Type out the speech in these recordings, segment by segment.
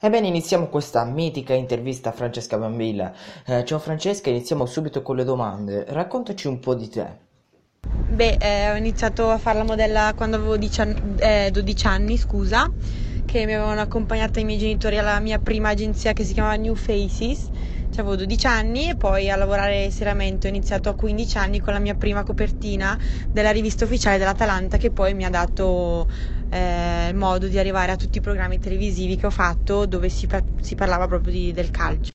Ebbene, iniziamo questa mitica intervista a Francesca Bambilla. Eh, ciao Francesca, iniziamo subito con le domande. Raccontaci un po' di te. Beh, eh, ho iniziato a fare la modella quando avevo 10 anni- eh, 12 anni, scusa, che mi avevano accompagnata i miei genitori alla mia prima agenzia che si chiamava New Faces. Cioè, avevo 12 anni e poi a lavorare seriamente ho iniziato a 15 anni con la mia prima copertina della rivista ufficiale dell'Atalanta che poi mi ha dato eh, il modo di arrivare a tutti i programmi televisivi che ho fatto dove si, par- si parlava proprio di- del calcio.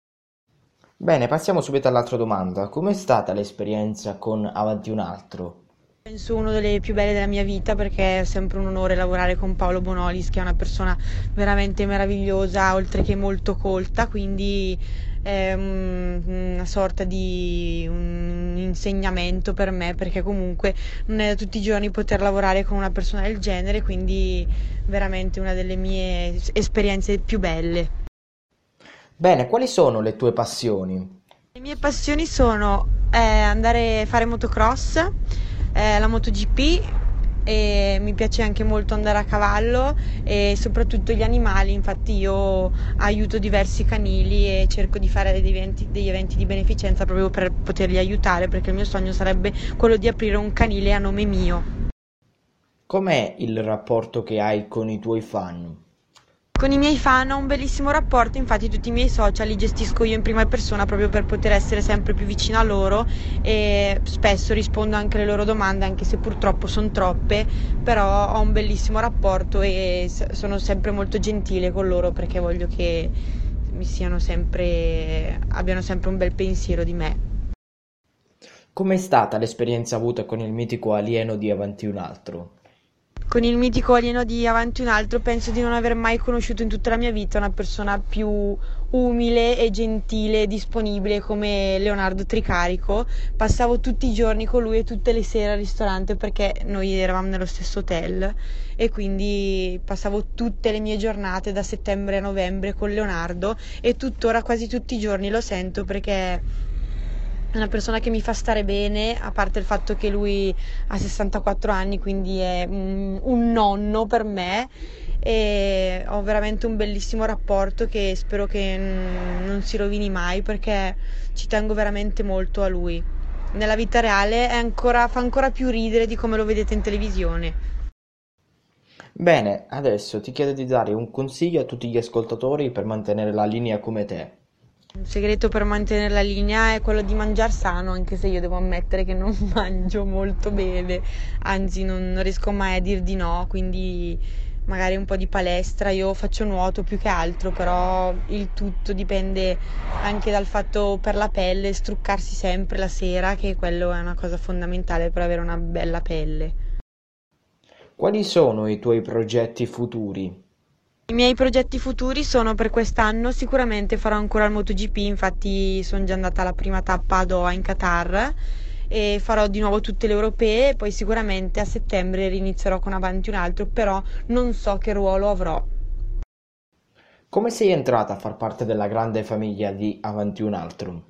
Bene, passiamo subito all'altra domanda. Com'è stata l'esperienza con Avanti un altro? Penso una delle più belle della mia vita perché è sempre un onore lavorare con Paolo Bonolis, che è una persona veramente meravigliosa, oltre che molto colta, quindi è un- una sorta di un insegnamento per me, perché comunque non è da tutti i giorni poter lavorare con una persona del genere, quindi veramente una delle mie esperienze più belle. Bene, quali sono le tue passioni? Le mie passioni sono eh, andare a fare motocross, eh, la MotoGP e mi piace anche molto andare a cavallo e soprattutto gli animali, infatti io aiuto diversi canili e cerco di fare degli eventi, degli eventi di beneficenza proprio per poterli aiutare perché il mio sogno sarebbe quello di aprire un canile a nome mio. Com'è il rapporto che hai con i tuoi fan? Con i miei fan ho un bellissimo rapporto, infatti tutti i miei social li gestisco io in prima persona proprio per poter essere sempre più vicina a loro e spesso rispondo anche alle loro domande, anche se purtroppo sono troppe, però ho un bellissimo rapporto e sono sempre molto gentile con loro perché voglio che mi siano sempre, abbiano sempre un bel pensiero di me. Com'è stata l'esperienza avuta con il mitico alieno di Avanti un altro? Con il mitico alieno di Avanti un altro penso di non aver mai conosciuto in tutta la mia vita una persona più umile e gentile e disponibile come Leonardo Tricarico. Passavo tutti i giorni con lui e tutte le sere al ristorante perché noi eravamo nello stesso hotel e quindi passavo tutte le mie giornate da settembre a novembre con Leonardo e tuttora quasi tutti i giorni lo sento perché è una persona che mi fa stare bene, a parte il fatto che lui ha 64 anni, quindi è un, nonno per me e ho veramente un bellissimo rapporto che spero che non si rovini mai perché ci tengo veramente molto a lui. Nella vita reale ancora- fa ancora più ridere di come lo vedete in televisione. Bene, adesso ti chiedo di dare un consiglio a tutti gli ascoltatori per mantenere la linea come te. Un segreto per mantenere la linea è quello di mangiare sano, anche se io devo ammettere che non mangio molto bene, anzi non, non riesco mai a dir di no, quindi magari un po' di palestra, io faccio nuoto più che altro, però il tutto dipende anche dal fatto per la pelle, struccarsi sempre la sera, che quello è una cosa fondamentale per avere una bella pelle. Quali sono i tuoi progetti futuri? I miei progetti futuri sono per quest'anno, sicuramente farò ancora il MotoGP, infatti sono già andata alla prima tappa a Doha in Qatar e farò di nuovo tutte le europee poi sicuramente a settembre rinizierò con Avanti un altro, però non so che ruolo avrò. Come sei entrata a far parte della grande famiglia di Avanti un altro?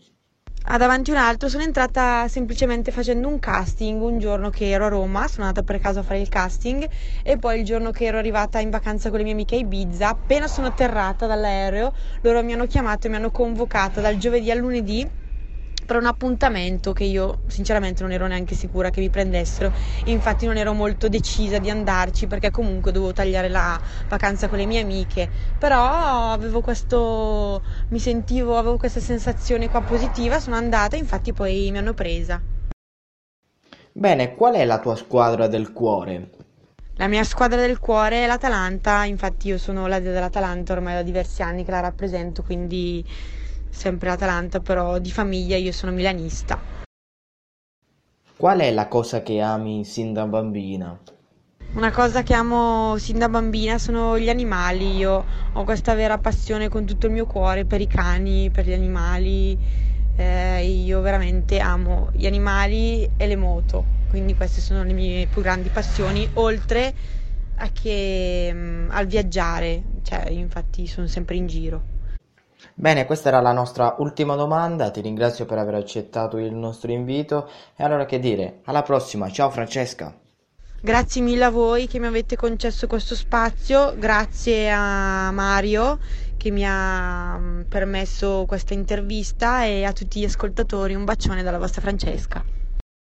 Ad Avanti un altro sono entrata semplicemente facendo un casting. Un giorno che ero a Roma, sono andata per caso a fare il casting e poi il giorno che ero arrivata in vacanza con le mie amiche a Ibiza, appena sono atterrata dall'aereo, loro mi hanno chiamato e mi hanno convocata dal giovedì al lunedì per un appuntamento che io sinceramente non ero neanche sicura che mi prendessero, infatti non ero molto decisa di andarci perché comunque dovevo tagliare la vacanza con le mie amiche, però avevo questo, mi sentivo, avevo questa sensazione qua positiva, sono andata, infatti poi mi hanno presa. Bene, qual è la tua squadra del cuore? La mia squadra del cuore è l'Atalanta, infatti io sono la dea dell'Atalanta ormai da diversi anni che la rappresento, quindi sempre l'Atalanta, però di famiglia io sono milanista. Qual è la cosa che ami sin da bambina? Una cosa che amo sin da bambina sono gli animali, io ho questa vera passione con tutto il mio cuore per i cani, per gli animali, eh, io veramente amo gli animali e le moto, quindi queste sono le mie più grandi passioni, oltre a che mm, al viaggiare, cioè infatti sono sempre in giro. Bene, questa era la nostra ultima domanda, ti ringrazio per aver accettato il nostro invito e allora che dire, alla prossima, ciao Francesca! Grazie mille a voi che mi avete concesso questo spazio, grazie a Mario che mi ha mm, permesso questa intervista e a tutti gli ascoltatori un bacione dalla vostra Francesca.